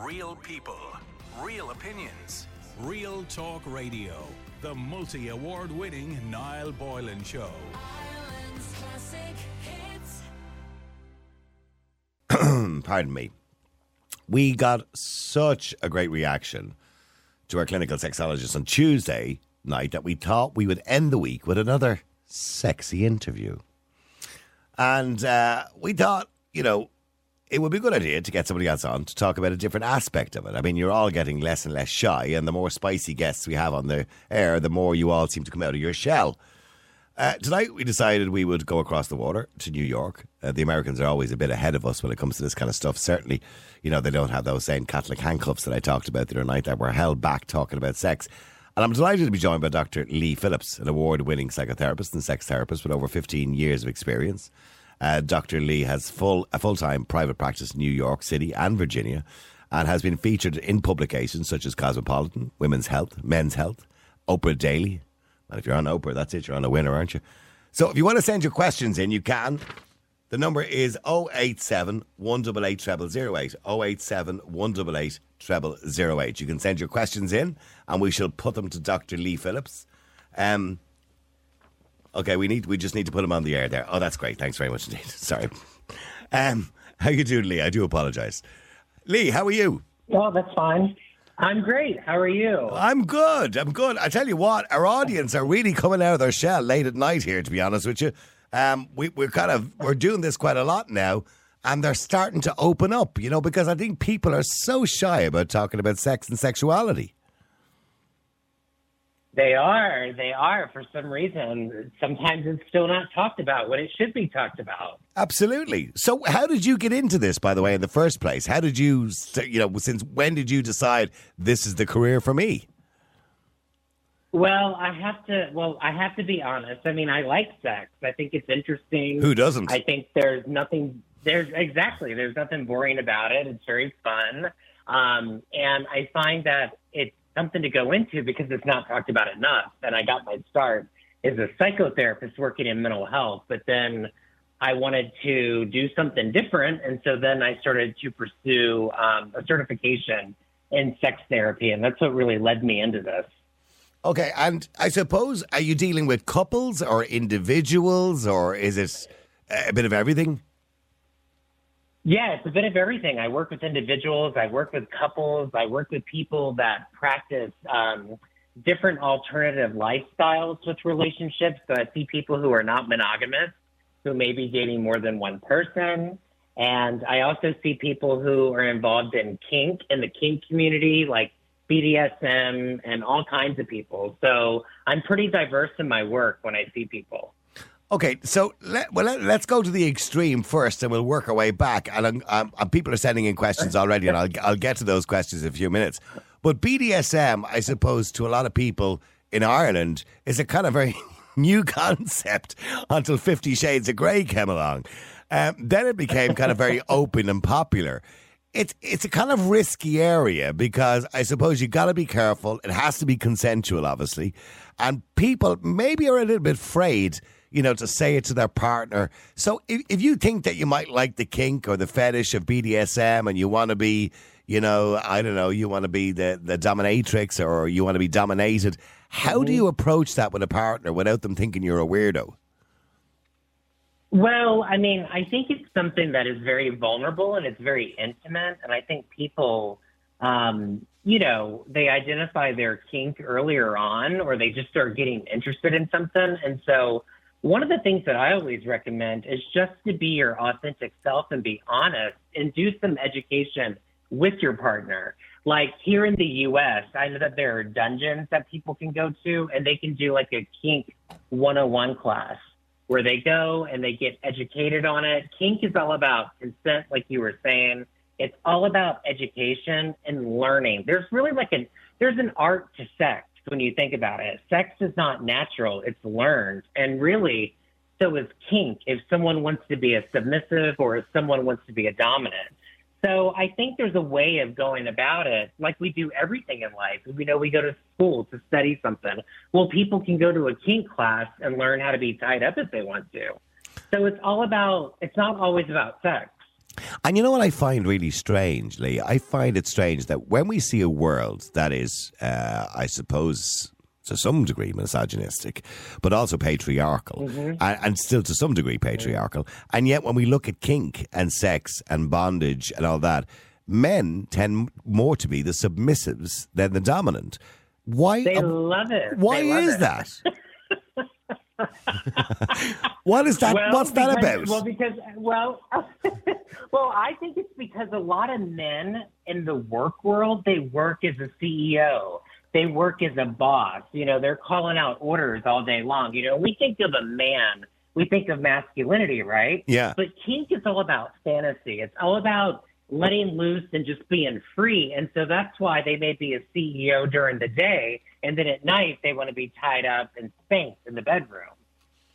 Real people, real opinions, real talk radio. The multi award winning Niall Boylan Show. Ireland's classic hits. pardon me, we got such a great reaction to our clinical sexologist on Tuesday night that we thought we would end the week with another sexy interview. And uh, we thought, you know, it would be a good idea to get somebody else on to talk about a different aspect of it. I mean, you're all getting less and less shy, and the more spicy guests we have on the air, the more you all seem to come out of your shell. Uh, tonight, we decided we would go across the water to New York. Uh, the Americans are always a bit ahead of us when it comes to this kind of stuff. Certainly, you know, they don't have those same Catholic handcuffs that I talked about the other night that were held back talking about sex. And I'm delighted to be joined by Dr. Lee Phillips, an award winning psychotherapist and sex therapist with over 15 years of experience. Uh, Dr. Lee has full a full time private practice in New York City and Virginia and has been featured in publications such as Cosmopolitan, Women's Health, Men's Health, Oprah Daily. And if you're on Oprah, that's it, you're on a winner, aren't you? So if you want to send your questions in, you can. The number is 087 188 0008. 087 188 0008. You can send your questions in and we shall put them to Dr. Lee Phillips. Um, okay, we need we just need to put him on the air there. Oh, that's great. Thanks very much indeed. Sorry. Um, how you doing, Lee? I do apologise. Lee, how are you? Oh, that's fine. I'm great. How are you? I'm good. I'm good. I tell you what, our audience are really coming out of their shell late at night here. To be honest with you, um, we, we're kind of we're doing this quite a lot now, and they're starting to open up. You know, because I think people are so shy about talking about sex and sexuality. They are. They are. For some reason, sometimes it's still not talked about when it should be talked about. Absolutely. So, how did you get into this, by the way, in the first place? How did you, you know, since when did you decide this is the career for me? Well, I have to. Well, I have to be honest. I mean, I like sex. I think it's interesting. Who doesn't? I think there's nothing. There's exactly. There's nothing boring about it. It's very fun, um, and I find that it's something to go into because it's not talked about enough. And I got my start as a psychotherapist working in mental health, but then I wanted to do something different, and so then I started to pursue um, a certification in sex therapy, and that's what really led me into this. Okay, and I suppose are you dealing with couples or individuals, or is it a bit of everything? Yeah, it's a bit of everything. I work with individuals, I work with couples, I work with people that practice um, different alternative lifestyles with relationships. So I see people who are not monogamous, who may be dating more than one person. And I also see people who are involved in kink in the kink community, like BDSM and all kinds of people. So I'm pretty diverse in my work when I see people. Okay, so let, well, let, us go to the extreme first, and we'll work our way back. And um, um, um, people are sending in questions already, and I'll I'll get to those questions in a few minutes. But BDSM, I suppose, to a lot of people in Ireland, is a kind of very new concept until Fifty Shades of Grey came along. Um, then it became kind of very open and popular. It's it's a kind of risky area because I suppose you got to be careful. It has to be consensual, obviously, and people maybe are a little bit afraid you know, to say it to their partner. So if, if you think that you might like the kink or the fetish of BDSM and you want to be, you know, I don't know, you want to be the, the dominatrix or you want to be dominated, how do you approach that with a partner without them thinking you're a weirdo? Well, I mean, I think it's something that is very vulnerable and it's very intimate. And I think people, um, you know, they identify their kink earlier on or they just start getting interested in something. And so one of the things that I always recommend is just to be your authentic self and be honest and do some education with your partner. Like here in the US, I know that there are dungeons that people can go to and they can do like a kink 101 class where they go and they get educated on it. Kink is all about consent, like you were saying. It's all about education and learning. There's really like an there's an art to sex when you think about it. Sex is not natural, it's learned. And really, so is kink if someone wants to be a submissive or if someone wants to be a dominant. So I think there's a way of going about it, like we do everything in life. We know we go to school to study something. Well, people can go to a kink class and learn how to be tied up if they want to. So it's all about, it's not always about sex. And you know what I find really strange, Lee? I find it strange that when we see a world that is, uh, I suppose, to some degree misogynistic, but also patriarchal, and, and still to some degree patriarchal, and yet when we look at kink and sex and bondage and all that, men tend more to be the submissives than the dominant. Why? They love it. why love is it. that? what is that? Well, what's that about? Well, because well, well, I think it's because a lot of men in the work world they work as a CEO. They work as a boss. You know, they're calling out orders all day long. You know, we think of a man, we think of masculinity, right? Yeah. But kink is all about fantasy. It's all about letting loose and just being free. And so that's why they may be a CEO during the day, and then at night they want to be tied up and spanked in the bedroom.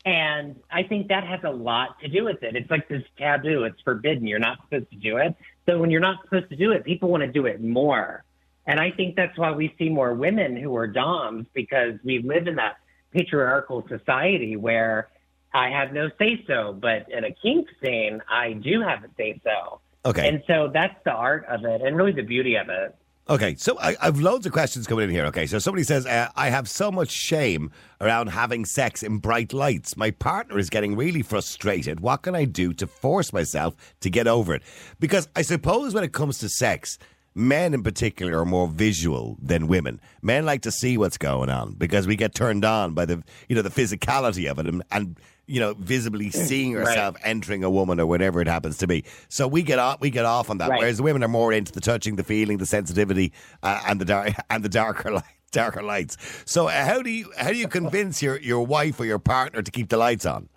And I think that has a lot to do with it. It's like this taboo. It's forbidden. You're not supposed to do it. So when you're not supposed to do it, people want to do it more. And I think that's why we see more women who are DOMs because we live in that patriarchal society where I have no say so, but in a kink scene, I do have a say so. Okay. And so that's the art of it and really the beauty of it. Okay, so I, I've loads of questions coming in here. Okay, so somebody says, uh, I have so much shame around having sex in bright lights. My partner is getting really frustrated. What can I do to force myself to get over it? Because I suppose when it comes to sex, men in particular are more visual than women. Men like to see what's going on because we get turned on by the you know the physicality of it and, and you know visibly seeing Right. entering a woman or whatever it happens to be. So we get off we get off on that. Right. Whereas the women are more into the touching, the feeling, the sensitivity, uh, and the dark and the darker light. Darker lights. So, uh, how do you how do you convince your, your wife or your partner to keep the lights on?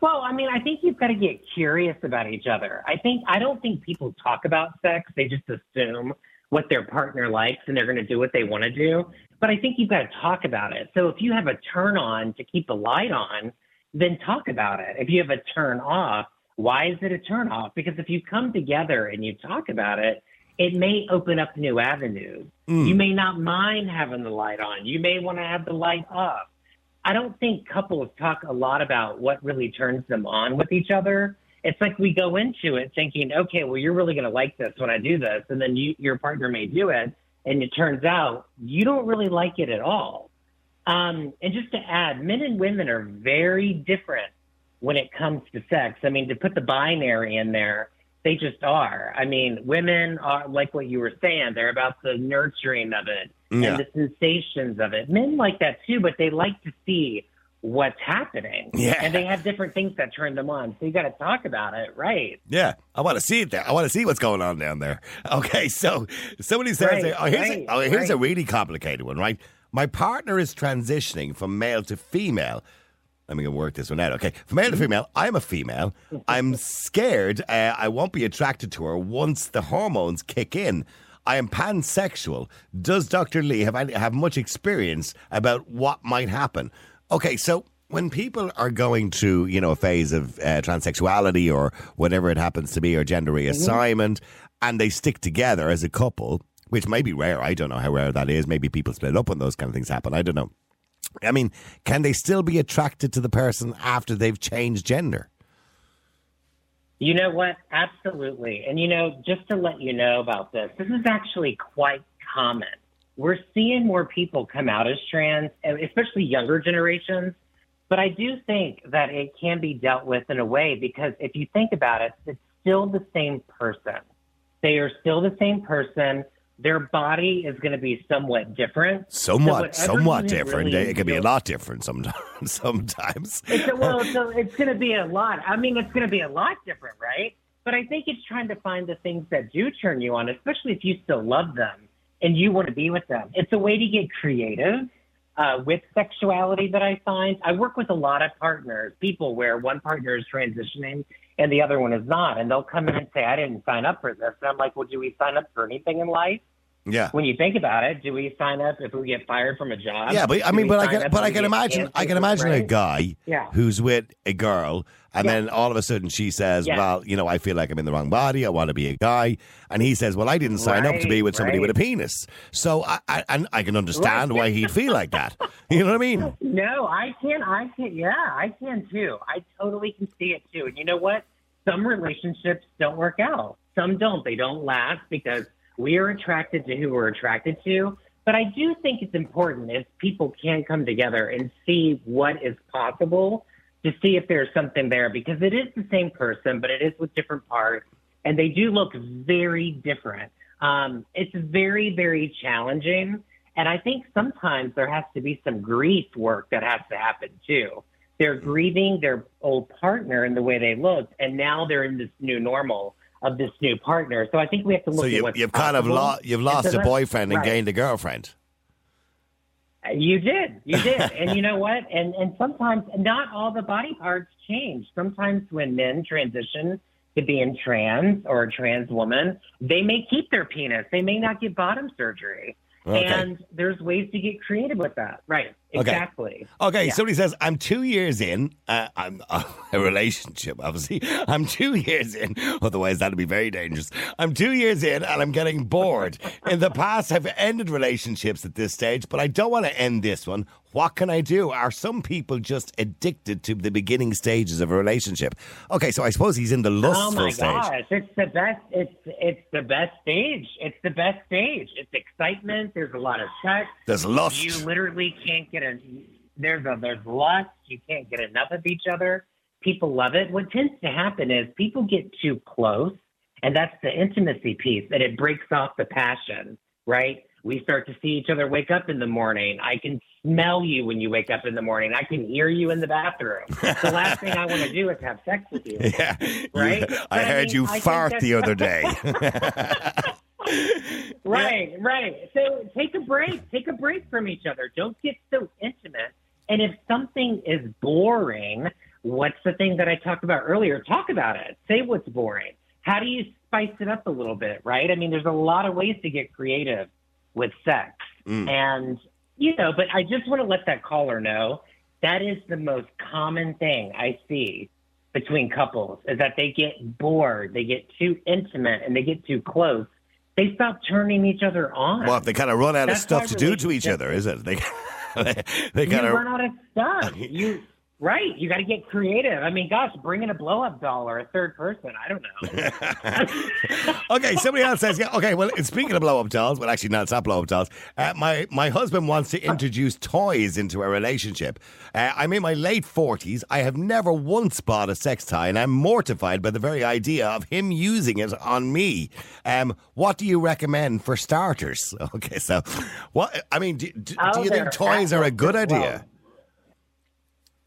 Well, I mean, I think you've got to get curious about each other. I think I don't think people talk about sex; they just assume what their partner likes, and they're going to do what they want to do. But I think you've got to talk about it. So if you have a turn on to keep the light on, then talk about it. If you have a turn off, why is it a turn off? Because if you come together and you talk about it, it may open up new avenues. Mm. You may not mind having the light on. You may want to have the light off. I don't think couples talk a lot about what really turns them on with each other. It's like we go into it thinking, okay, well, you're really going to like this when I do this. And then you, your partner may do it. And it turns out you don't really like it at all. Um, and just to add, men and women are very different when it comes to sex. I mean, to put the binary in there, they just are. I mean, women are like what you were saying, they're about the nurturing of it Yeah. and the sensations of it. Men like that too, but they like to see what's happening. Yeah. And they have different things that turn them on. So you got to talk about it, right? Yeah, I want to see it there. I want to see what's going on down there. Okay, so somebody says, Right, oh, here's, right, a, oh, here's a really complicated one, right? My partner is transitioning from male to female. Let me work this one out. Okay, from male to female, I'm a female. I'm scared uh, I won't be attracted to her once the hormones kick in. I am pansexual. Does Dr. Lee have have much experience about what might happen? Okay, so when people are going through, you know, a phase of uh, transsexuality or whatever it happens to be, or gender reassignment, and they stick together as a couple, which may be rare. I don't know how rare that is. Maybe people split up when those kind of things happen. I don't know. I mean, can they still be attracted to the person after they've changed gender? You know what? Absolutely. And you know, just to let you know about this, this is actually quite common. We're seeing more people come out as trans, especially younger generations. But I do think that it can be dealt with in a way because if you think about it, it's still the same person. They are still the same person. Their body is going to be somewhat different. Somewhat, whatever somewhat different. really it can be a lot different sometimes. sometimes. it's a, well, so it's going to be a lot. I mean, it's going to be a lot different, right? But I think it's trying to find the things that do turn you on, especially if you still love them and you want to be with them. It's a way to get creative uh, with sexuality that I find. I work with a lot of partners, people where one partner is transitioning and the other one is not. And they'll come in and say, I didn't sign up for this. And I'm like, well, do we sign up for anything in life? Yeah. When you think about it, do we sign up if we get fired from a job? Yeah, but I mean, but I can, but I can imagine, I can imagine a guy Yeah. who's with a girl, and Yeah. then all of a sudden she says, Yeah. "Well, you know, I feel like I'm in the wrong body. I want to be a guy," and he says, "Well, I didn't sign up to be with somebody right. with a penis." So I, I, and I can understand why he'd feel like that. You know what I mean? No, I can. I can. Yeah, I can too. I totally can see it too. And you know what? some relationships don't work out. Some don't. They don't last because we are attracted to who we're attracted to. But I do think it's important if people can come together and see what is possible to see if there's something there because it is the same person, but it is with different parts and they do look very different. Um, it's very, very challenging. And I think sometimes there has to be some grief work that has to happen too. They're grieving their old partner and the way they looked, and now they're in this new normal of this new partner. So I think we have to look So at you, you've kind of lost you've lost so a boyfriend and right. gained a girlfriend. Uh, you did. You did. and you know what? And and sometimes not all the body parts change. Sometimes when men transition to being trans or a trans woman, they may keep their penis. They may not get bottom surgery. Okay. And there's ways to get creative with that. Right. Okay. Exactly. Okay, Yeah. somebody says I'm two years in. Uh, I'm uh, a relationship, obviously. I'm two years in. Otherwise, that'd be very dangerous. I'm two years in, and I'm getting bored. In the past, I've ended relationships at this stage, but I don't want to end this one. What can I do? Are some people just addicted to the beginning stages of a relationship? Okay, so I suppose he's in the Oh lustful my stage. gosh, it's the best. It's it's the best stage. It's the best stage. It's excitement. There's a lot of sex. There's lust. You literally can't get a there's a there's lust. You can't get enough of each other. People love it. What tends to happen is people get too close, and that's the intimacy piece, and it breaks off the passion. Right? We start to see each other wake up in the morning. I can smell you when you wake up in the morning. I can hear you in the bathroom. the last thing I want to do is have sex with you. Yeah, Right? You- I I heard mean, you I fart the other day. Right, right. So take a break. Take a break from each other. Don't get so intimate. And if something is boring, what's the thing that I talked about earlier? Talk about it. Say what's boring. How do you spice it up a little bit, right? I mean, there's a lot of ways to get creative with sex. Mm. And, you know, but I just want to let that caller know that is the most common thing I see between couples is that they get bored, they get too intimate, and they get too close. They stop turning each other on. well, if they kind of run out of stuff to do to each other, is it? They, they kind of run out of stuff. You right. You got to get creative. I mean, gosh, bring in a blow up doll or a third person. I don't know. okay, somebody else says, yeah, okay, well, speaking of blow up dolls, well, actually, no, it's not blow up dolls. Uh, my, my husband wants to introduce toys into a relationship. Uh, I'm in my late 40s. I have never once bought a sex toy, and I'm mortified by the very idea of him using it on me. Um, what do you recommend for starters? Okay, so, what, I mean, do, do, Oh, do you think toys are a good well, idea?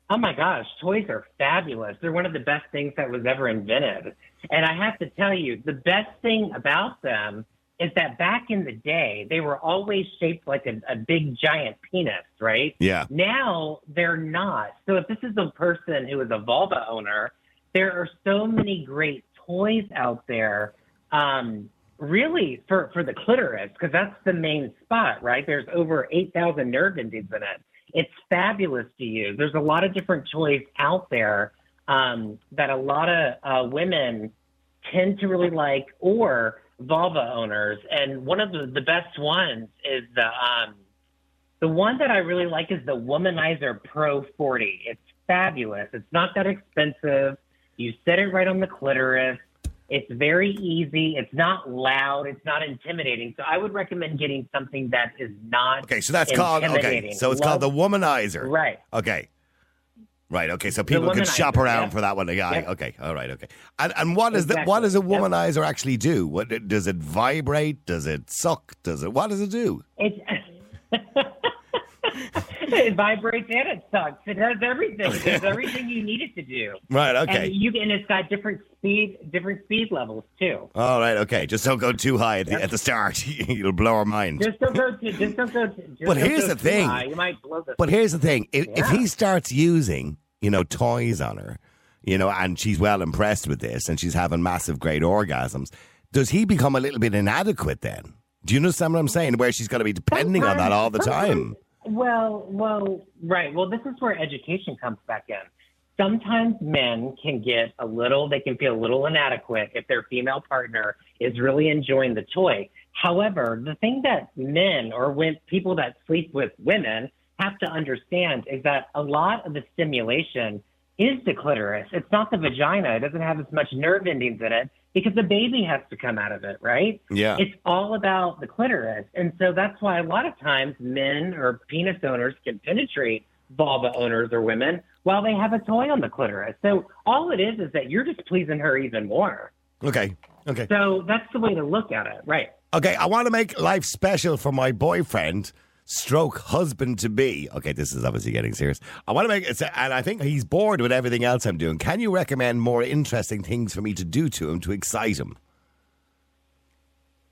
Oh my gosh, toys are fabulous. They're one of the best things that was ever invented. And I have to tell you, the best thing about them is that back in the day, they were always shaped like a, a big giant penis, right? Yeah. Now they're not. So if this is a person who is a vulva owner, there are so many great toys out there. Um, really for, for the clitoris, because that's the main spot, right? There's over 8,000 nerve endings in it. It's fabulous to use. There's a lot of different toys out there um, that a lot of uh, women tend to really like, or vulva owners. And one of the, the best ones is the um, the one that I really like is the Womanizer Pro 40. It's fabulous. It's not that expensive. You set it right on the clitoris. It's very easy. It's not loud. It's not intimidating. So I would recommend getting something that is not Okay, so that's called, okay, so it's Love- called the womanizer. right. Okay. Right. Okay. So people can shop around yeah. for that one. Yeah. Yeah. Okay. All right. Okay. And and what is the what does a Yep. womanizer actually do? What does it vibrate? Does it suck? Does it? What does it do? It, it vibrates and it sucks. It has everything. It does everything you need it to do. Right. Okay. And you and it's got different speed, different speed levels too. All right. Okay. Just don't go too high at the, at the start. You'll blow our mind. Just don't go to. Just don't go to. Just But here's the thing. high. You might blow the. But here's the thing: if, if he starts using, you know, toys on her, you know, and she's well impressed with this, and she's having massive, great orgasms, does he become a little bit inadequate then? Do you understand what I'm saying? Where she's going to be depending on that all the time. Well, well, right. Well, this is where education comes back in. Sometimes men can get a little, they can feel a little inadequate if their female partner is really enjoying the toy. However, the thing that men or when people that sleep with women have to understand is that a lot of the stimulation is the clitoris. It's not the vagina. It doesn't have as much nerve endings in it because the baby has to come out of it, right? Yeah. It's all about the clitoris. And so that's why a lot of times men or penis owners can penetrate vulva owners or women while they have a toy on the clitoris. So all it is is that you're just pleasing her even more. Okay. Okay. So that's the way to look at it, right? Okay, I want to make life special for my boyfriend, stroke husband to be. Okay, this is obviously getting serious. I want to make it, and I think he's bored with everything else I'm doing. Can you recommend more interesting things for me to do to him to excite him?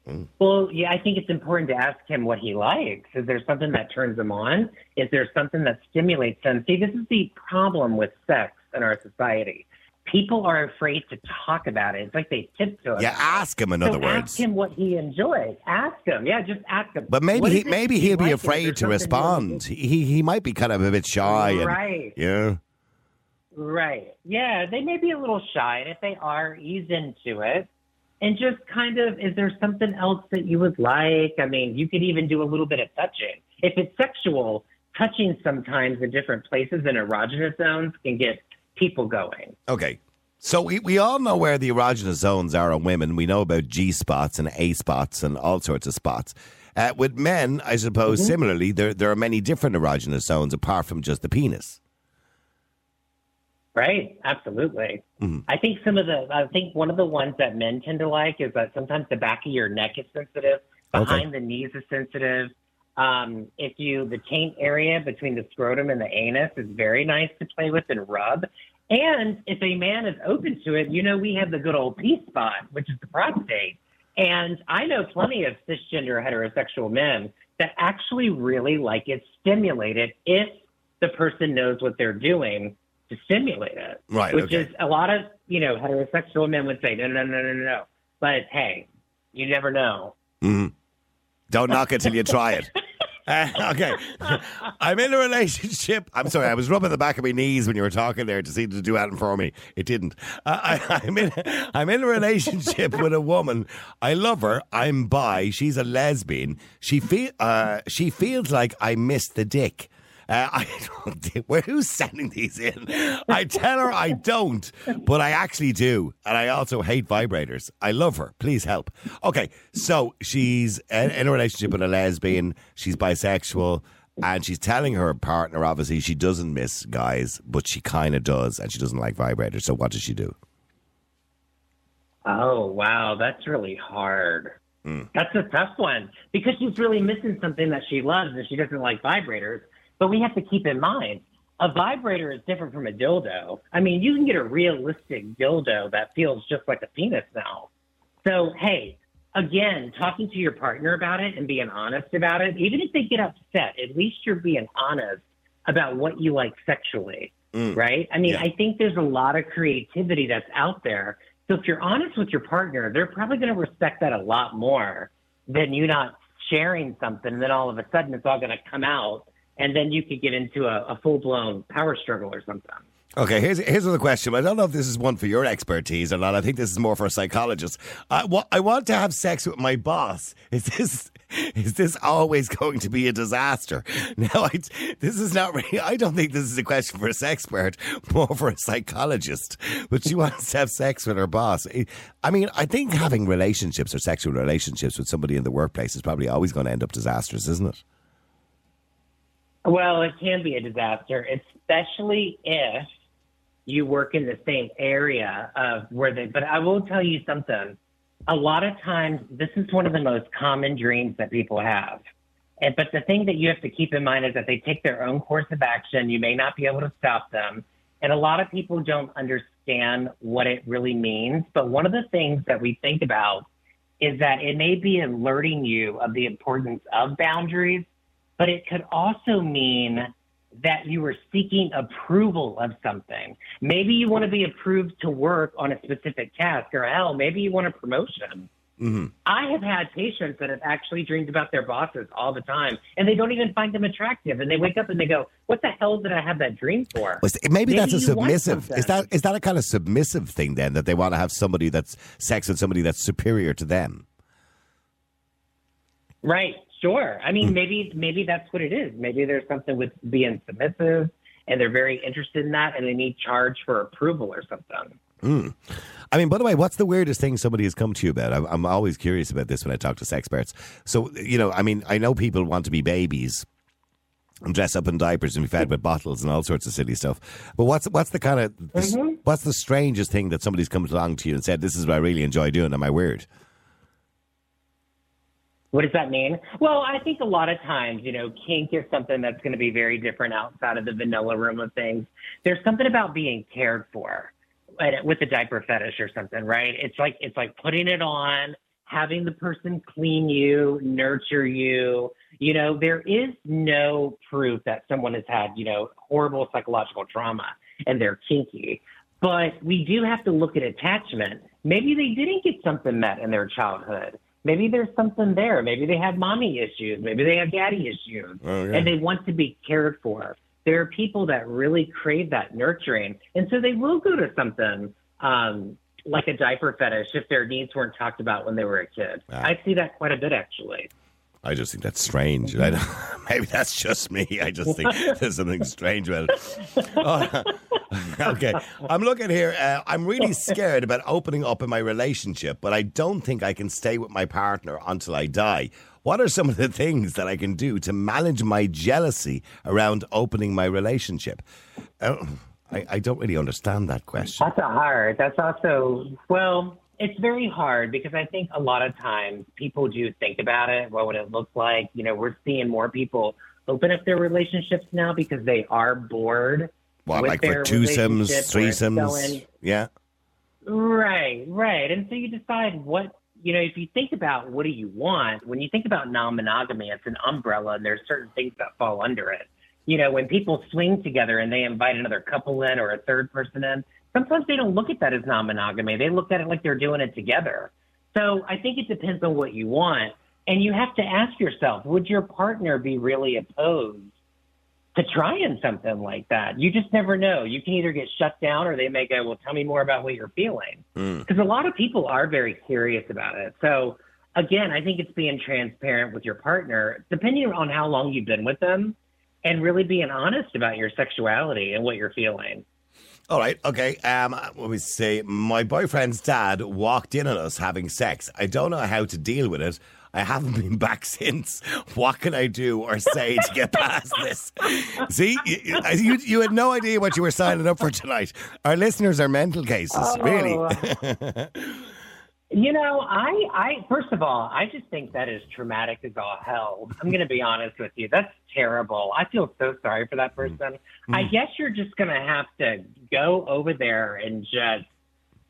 Hmm. Well, yeah, I think it's important to ask him what he likes. Is there something that turns him on? Is there something that stimulates him? See, this is the problem with sex in our society. People are afraid to talk about it. It's like they tiptoe. Yeah, ask him in so other words. ask him what he enjoys. Ask him. Yeah, just ask him. But maybe he maybe he'll be? Afraid to respond. He he might be kind of a bit shy. And, Right. Yeah. Right. Yeah, they may be a little shy, and if they are, ease into it. And just kind of, is there something else that you would like? I mean, you could even do a little bit of touching. If it's sexual, touching sometimes in different places and erogenous zones can get people going. Okay. So we, we all know where the erogenous zones are on women. We know about G spots and A spots and all sorts of spots. Uh, with men, I suppose, Mm-hmm. similarly, there there are many different erogenous zones apart from just the penis. Right. Absolutely. Mhm. I think some of the, I think one of the ones that men tend to like is that sometimes the back of your neck is sensitive, behind the knees is sensitive. Um, if you, the taint area between the scrotum and the anus is very nice to play with and rub. And if a man is open to it, you know, we have the good old P spot, which is the prostate. And I know plenty of cisgender heterosexual men that actually really like it stimulated if the person knows what they're doing to stimulate it. Right, Which okay. is a lot of, you know, heterosexual men would say, no, no, no, no, no, no. But hey, you never know. Mm-hmm. Don't knock it till you try it. Uh, okay. I'm in a relationship. I'm sorry, I was rubbing the back of my knees when you were talking there to see to do anything for me. It didn't. Uh, I, I'm in. I'm in a relationship with a woman. I love her. I'm bi. She's a lesbian. She feel. Uh, she feels like I missed the dick. Uh, I don't. Well, who's sending these in? I tell her I don't, but I actually do, and I also hate vibrators. I love her. Please help. Okay, so she's in, in a relationship with a lesbian. She's bisexual, and she's telling her partner obviously she doesn't miss guys, but she kind of does, and she doesn't like vibrators. So what does she do? Oh, wow. That's really hard. That's a tough one because she's really missing something that she loves and she doesn't like vibrators. But we have to keep in mind a vibrator is different from a dildo. I mean, you can get a realistic dildo that feels just like a penis now. So, hey, again, talking to your partner about it and being honest about it, even if they get upset, at least you're being honest about what you like sexually, mm. right? I mean, Yeah. I think there's a lot of creativity that's out there. So if you're honest with your partner, they're probably going to respect that a lot more than you not sharing something and then all of a sudden it's all going to come out and then you could get into a, a full blown power struggle or something. Okay, here's here's another question. I don't know if this is one for your expertise or not. I think this is more for a psychologist. I, wa- I want to have sex with my boss. Is this is this always going to be a disaster? Now, I, this is not really. I don't think this is a question for a sex expert, more for a psychologist. But she wants to have sex with her boss. I- I mean, I think having relationships or sexual relationships with somebody in the workplace is probably always going to end up disastrous, isn't it? Well, it can be a disaster, especially if you work in the same area of where they. But I will tell you something. A lot of times, this is one of the most common dreams that people have. And but the thing that you have to keep in mind is that they take their own course of action. You may not be able to stop them. And a lot of people don't understand what it really means. But one of the things that we think about is that it may be alerting you of the importance of boundaries, but it could also mean that you are seeking approval of something. Maybe you want to be approved to work on a specific task, or hell, maybe you want a promotion. Mm-hmm. I have had patients that have actually dreamed about their bosses all the time, and they don't even find them attractive. And they wake up and they go, "What the hell did I have that dream for?" Was- Maybe, that's a submissive. Is that is that a kind of submissive thing then that they want to have somebody that's sex with somebody that's superior to them? Right. Sure. I mean, hmm. maybe maybe that's what it is. Maybe there's something with being submissive. and they're very interested in that and they need charge for approval or something. Hmm. I mean, by the way, what's the weirdest thing somebody has come to you about? I'm, I'm always curious about this when I talk to sex experts. So, you know, I mean, I know people want to be babies and dress up in diapers and be fed with bottles and all sorts of silly stuff. But what's what's the kind of mm-hmm. what's the strangest thing that somebody's come along to you and said, "This is what I really enjoy doing"? Am I weird? What does that mean? Well, I think a lot of times, you know, kink is something that's going to be very different outside of the vanilla room of things. There's something about being cared for with a diaper fetish or something, right? It's like it's like putting it on, having the person clean you, nurture you. You know, there is no proof that someone has had, you know, horrible psychological trauma and they're kinky. But we do have to look at attachment. Maybe they didn't get something met in their childhood. Maybe there's something there. Maybe they have mommy issues. Maybe they have daddy issues. Oh, yeah. And they want to be cared for. There are people that really crave that nurturing. And so they will go to something um, like a diaper fetish if their needs weren't talked about when they were a kid. I see that quite a bit, actually. I just think that's strange. I don't, maybe that's just me. I just think there's something strange about it. Oh, okay, I'm looking here. Uh, I'm really scared about opening up in my relationship, but I don't think I can stay with my partner until I die. What are some of the things that I can do to manage my jealousy around opening my relationship? Uh, I, I don't really understand that question. That's a hard. That's also well. It's very hard because I think a lot of times people do think about it. What would it look like? You know, we're seeing more people open up their relationships now because they are bored. What, like for relationship where it's threesomes? Yeah. Right, right. And so you decide what, you know, if you think about what do you want, when you think about non monogamy, it's an umbrella and there's certain things that fall under it. You know, when people swing together and they invite another couple in or a third person in, sometimes they don't look at that as non monogamy. They look at it like they're doing it together. So I think it depends on what you want. And you have to ask yourself, would your partner be really opposed to trying something like that. You just never know. You can either get shut down or they may go, well, tell me more about what you're feeling. Hmm. Because a lot of people are very serious about it. So, again, I think it's being transparent with your partner, depending on how long you've been with them, and really being honest about your sexuality and what you're feeling. All right, okay. Um, let me say, my boyfriend's dad walked in on us having sex. I don't know how to deal with it. I haven't been back since. What can I do or say to get past this? See, you, you, you had no idea what you were signing up for tonight. Our listeners are mental cases, really. You know, I, I first of all, I just think that is traumatic as all hell. I'm going to be honest with you. That's terrible. I feel so sorry for that mm-hmm. person. Mm-hmm. I guess you're just going to have to go over there and just,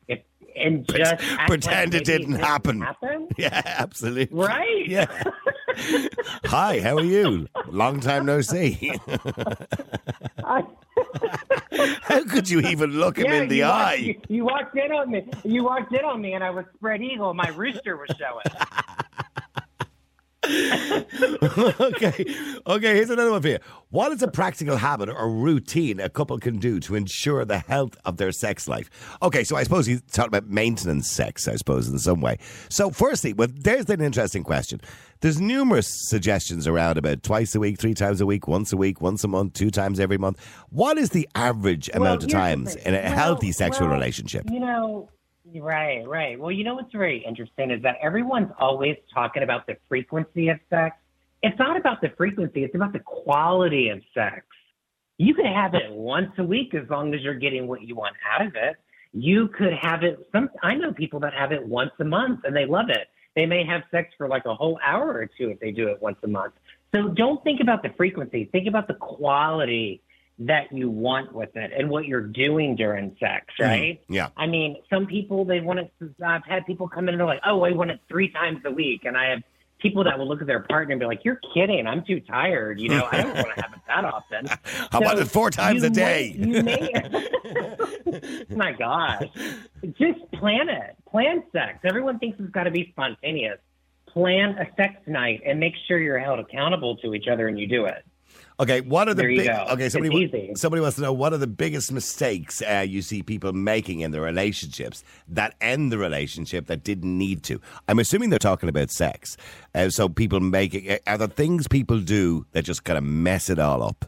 if, and just act like pretend it didn't happen. happen. Yeah, absolutely. Right. Yeah. Hi, how are you? Long time no see. I, How could you even look him yeah, in the you walked- eye? you, you walked in on me. You walked in on me, and I was spread eagle. My rooster was showing. okay. Okay, here's another one for you. What is a practical habit or routine a couple can do to ensure the health of their sex life? Okay, so I suppose you talked about maintenance sex, I suppose, in some way. So, firstly, well, there's an interesting question. There's numerous suggestions around about twice a week, three times a week, once a week, once a month, two times every month. What is the average Well, amount of times in a Well, healthy sexual well, relationship? You know, right, right. Well, you know what's very interesting is that everyone's always talking about the frequency of sex. It's not about the frequency, it's about the quality of sex. You could have it once a week as long as you're getting what you want out of it. You could have it some I know people that have it once a month and they love it. They may have sex for like a whole hour or two if they do it once a month. So don't think about the frequency. Think about the quality that you want with it and what you're doing during sex, mm, right? Yeah. I mean, some people they want it. I've had people come in and they're like, "Oh, I want it three times a week," and I have people that will look at their partner and be like, "You're kidding! I'm too tired. You know, I don't want to have it that often." How So it four times a day. May, you may, my gosh, just plan it. Plan sex. Everyone thinks it's got to be spontaneous. Plan a sex night and make sure you're held accountable to each other and you do it. Okay, what are the There you big, go. okay? Somebody somebody wants to know what are the biggest mistakes uh, you see people making in their relationships that end the relationship that didn't need to. I'm assuming they're talking about sex. Uh, so people making are there things people do that just kind of mess it all up?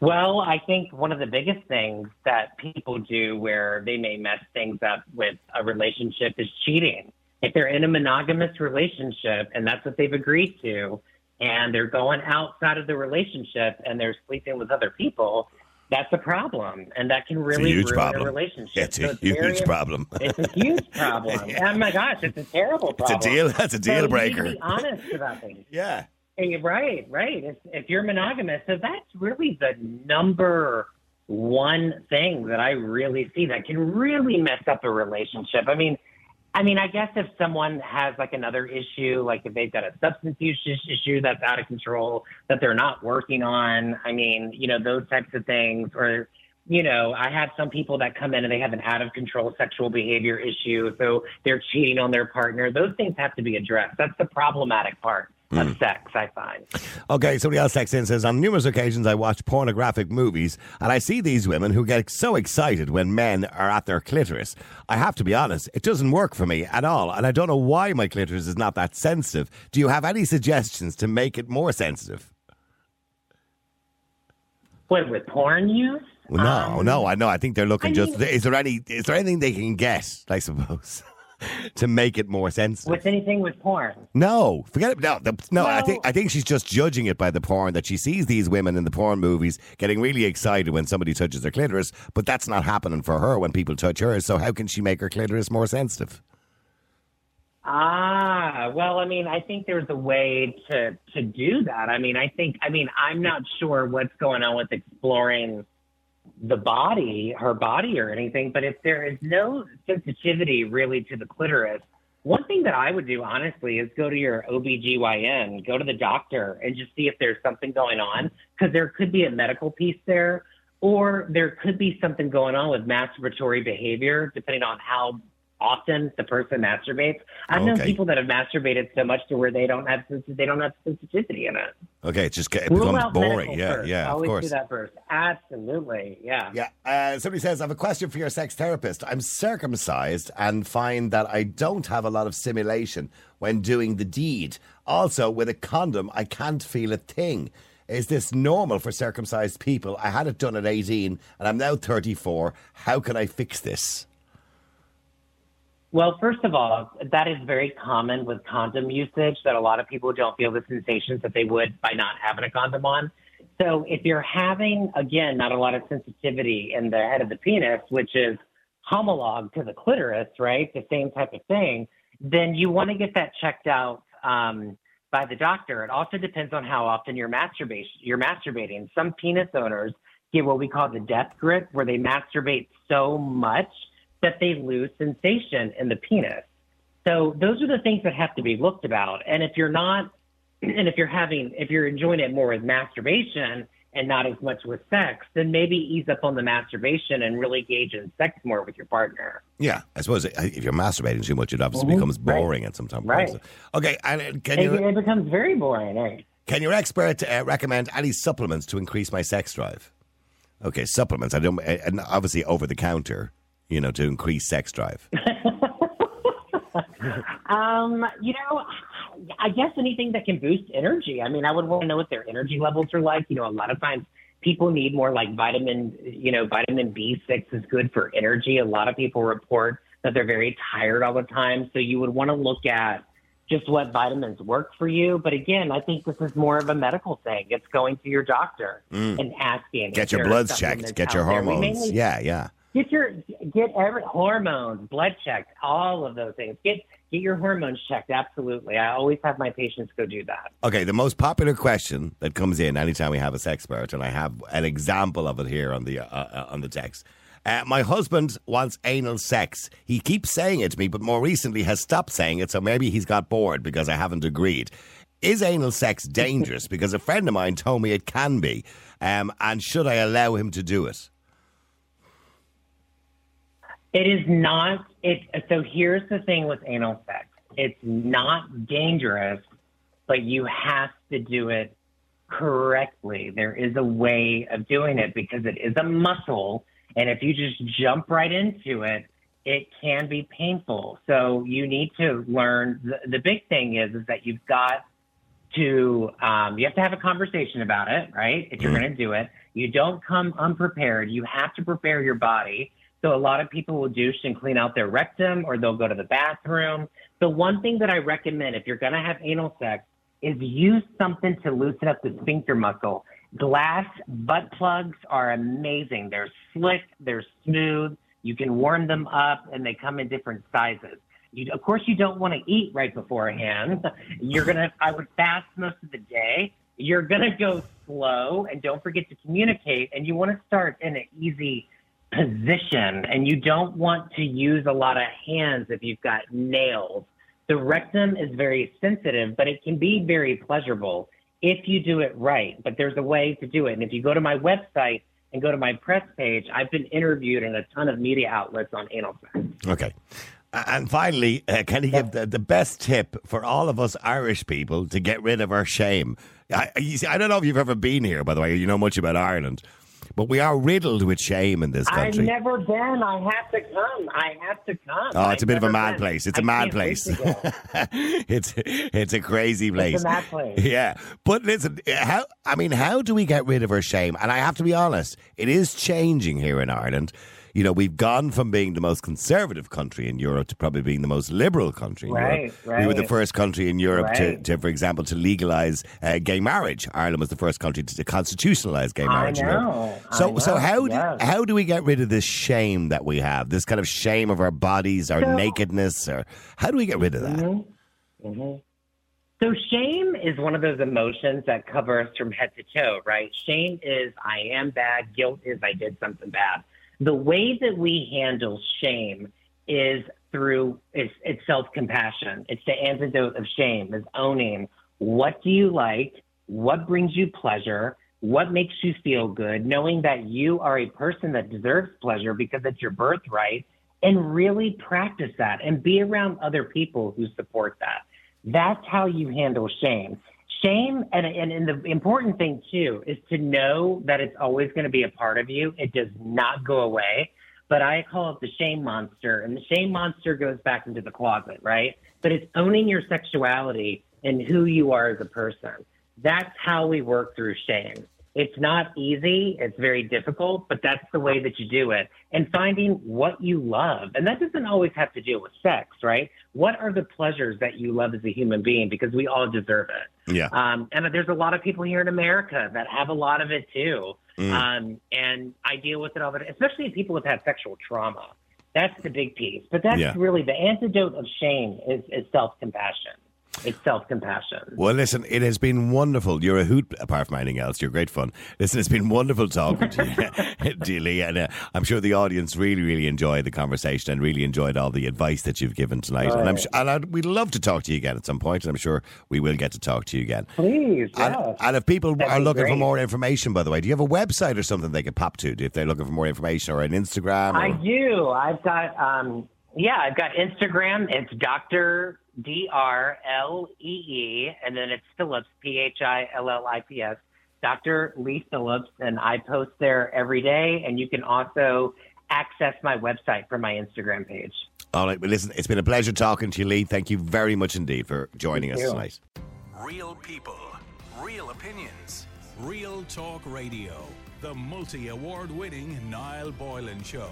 Well, I think one of the biggest things that people do where they may mess things up with a relationship is cheating. If they're in a monogamous relationship and that's what they've agreed to, and they're going outside of the relationship and they're sleeping with other people, that's a problem, and that can really huge ruin problem. a relationship. Yeah, it's So a huge very- problem. It's a huge problem. Oh my gosh, it's a terrible problem. It's a deal. That's a So deal to breaker. be honest about things. Yeah. Right, right. If, if you're monogamous, so that's really the number one thing that I really see that can really mess up a relationship. I mean, I mean, I guess if someone has like another issue, like if they've got a substance use issue that's out of control that they're not working on, I mean, you know, those types of things, or you know, I have some people that come in and they have an out of control sexual behavior issue, so they're cheating on their partner. Those things have to be addressed. That's the problematic part of sex, I find. Okay, somebody else texts in says, On numerous occasions I watch pornographic movies and I see these women who get so excited when men are at their clitoris. I have to be honest, it doesn't work for me at all, and I don't know why my clitoris is not that sensitive. Do you have any suggestions to make it more sensitive? What with porn use? Well, no, Um, no, I know. I think they're looking I just. mean- is there any? Is there anything they can get? I suppose to make it more sensitive. With anything with porn. No, forget it. No, the, no. I think I think she's just judging it by the porn that she sees these women in the porn movies getting really excited when somebody touches their clitoris, but that's not happening for her when people touch hers. So how can she make her clitoris more sensitive? Ah, well, I mean, I think there's a way to to do that. I mean, I think, I mean, I'm not sure what's going on with exploring the body, her body, or anything. But if there is no sensitivity really to the clitoris, one thing that I would do honestly is go to your OBGYN, go to the doctor, and just see if there's something going on because there could be a medical piece there, or there could be something going on with masturbatory behavior, depending on how often the person masturbates. I've known Okay. people that have masturbated so much to where they don't have they don't have sensitivity in it. Okay, it just it Rule becomes out boring. medical Yeah, first. yeah, of Always course. do that first. Absolutely, yeah. Yeah. Uh, somebody says, I have a question for your sex therapist. I'm circumcised and find that I don't have a lot of simulation when doing the deed. Also, with a condom, I can't feel a thing. Is this normal for circumcised people? I had it done at 18 and I'm now 34. How can I fix this? Well, first of all, that is very common with condom usage that a lot of people don't feel the sensations that they would by not having a condom on. So if you're having, again, not a lot of sensitivity in the head of the penis, which is homolog to the clitoris, right? The same type of thing, then you want to get that checked out um, by the doctor. It also depends on how often you're masturbation you're masturbating. Some penis owners get what we call the death grip, where they masturbate so much that they lose sensation in the penis. So those are the things that have to be looked about. And if you're not, and if you're having, if you're enjoying it more with masturbation and not as much with sex, then maybe ease up on the masturbation and really engage in sex more with your partner. Yeah, I suppose if you're masturbating too much, it obviously Mhm. becomes Right. boring at some time. Right. Okay, and can It, you it becomes very boring. Right? can your expert uh, recommend any supplements to increase my sex drive? Okay, supplements. I don't, and obviously over the counter, you know, to increase sex drive. Um, you know, I guess anything that can boost energy. I mean, I would want to know what their energy levels are like. You know, a lot of times people need more like vitamin, you know, vitamin B6 is good for energy. A lot of people report that they're very tired all the time. So you would want to look at just what vitamins work for you. But again, I think this is more of a medical thing. It's going to your doctor and asking. Mm. Get your bloods checked. Get your out there. We hormones. mainly Yeah, yeah. Get your get every hormones, blood checked, all of those things. Get get your hormones checked. Absolutely, I always have my patients go do that. Okay, the most popular question that comes in anytime we have a sexpert, and I have an example of it here on the uh, uh, on the text. Uh, my husband wants anal sex. He keeps saying it to me, but more recently has stopped saying it. So maybe he's got bored because I haven't agreed. Is anal sex dangerous? because a friend of mine told me it can be. Um, and should I allow him to do it? It is not. It so here's the thing with anal sex. It's not dangerous, but you have to do it correctly. There is a way of doing it because it is a muscle, and if you just jump right into it, it can be painful. So you need to learn. The, the big thing is is that you've got to um, you have to have a conversation about it, right? If you're Mhm. going to do it, you don't come unprepared. You have to prepare your body. So a lot of people will douche and clean out their rectum, or they'll go to the bathroom. The one thing that I recommend if you're going to have anal sex is use something to loosen up the sphincter muscle. Glass butt plugs are amazing. They're slick, they're smooth. You can warm them up, and they come in different sizes. You, of course, you don't want to eat right beforehand. You're gonna. I would fast most of the day. You're gonna go slow, and don't forget to communicate. And you want to start in an easy position, and you don't want to use a lot of hands if you've got nails. The rectum is very sensitive, but it can be very pleasurable if you do it right. But there's a way to do it. And if you go to my website and go to my press page, I've been interviewed in a ton of media outlets on anal sex. Okay. And finally, uh, can you give the, the best tip for all of us Irish people to get rid of our shame? I, see, I don't know if you've ever been here, by the way, you know much about Ireland, but we are riddled with shame in this country. I've never been. I have to come. I have to come. Oh, it's a I've bit of a mad been. place. It's a mad place. it's it's a crazy place. It's a mad place. Yeah, but listen, how I mean, how do we get rid of our shame? And I have to be honest, it is changing here in Ireland. You know, we've gone from being the most conservative country in Europe to probably being the most liberal country in Right, Europe. We were the first country in Europe to, Right. to, for example, to legalize uh, gay marriage. Ireland was the first country to, to constitutionalize gay I marriage. Europe. know. So, I so know, how do, how do we get rid of this shame that we have? This kind of shame of our bodies, our So- nakedness, or how do we get rid of that? Mm-hmm. So shame is one of those emotions that cover us from head to toe, right? Shame is I am bad. Guilt is I did something bad. The way that we handle shame is through it's, it's self compassion. It's the antidote of shame is owning what do you like, what brings you pleasure, what makes you feel good, knowing that you are a person that deserves pleasure because it's your birthright, and really practice that and be around other people who support that. That's how you handle shame. Shame, and, and, and the important thing too, is to know that it's always going to be a part of you. It does not go away. But I call it the shame monster. And the shame monster goes back into the closet, right? But it's owning your sexuality and who you are as a person. That's how we work through shame. It's not easy, it's very difficult, but that's the way that you do it. And finding what you love. And that doesn't always have to deal with sex, right? What are the pleasures that you love as a human being? Because we all deserve it. Yeah. Um, and there's a lot of people here in America that have a lot of it too. Mm. Um, and I deal with it all the time, especially people who've had sexual trauma. That's the big piece. But that's Yeah. really the antidote of shame is, is self compassion. It's self compassion. Well, listen, it has been wonderful. You're a hoot, apart from anything else. You're great fun. Listen, it's been wonderful talking to you, Lee, and uh, I'm sure the audience really, really enjoyed the conversation and really enjoyed all the advice that you've given tonight. And, I'm, Right. and I'd, we'd love to talk to you again at some point, and I'm sure we will get to talk to you again. Please, And, yes. and if people That'd are looking for more information, by the way, do you have a website or something they could pop to if they're looking for more information or an Instagram? Or, I do. I've got um yeah, I've got Instagram. It's Dr. D R L E E and then it's Phillips P H I L L I P S. Dr. Lee Phillips and I post there every day and you can also access my website from my Instagram page. All right, well, listen, it's been a pleasure talking to you, Lee. Thank you very much indeed for joining us you. tonight. Real people, real opinions, real talk radio. The multi award winning Niall Boylan Show.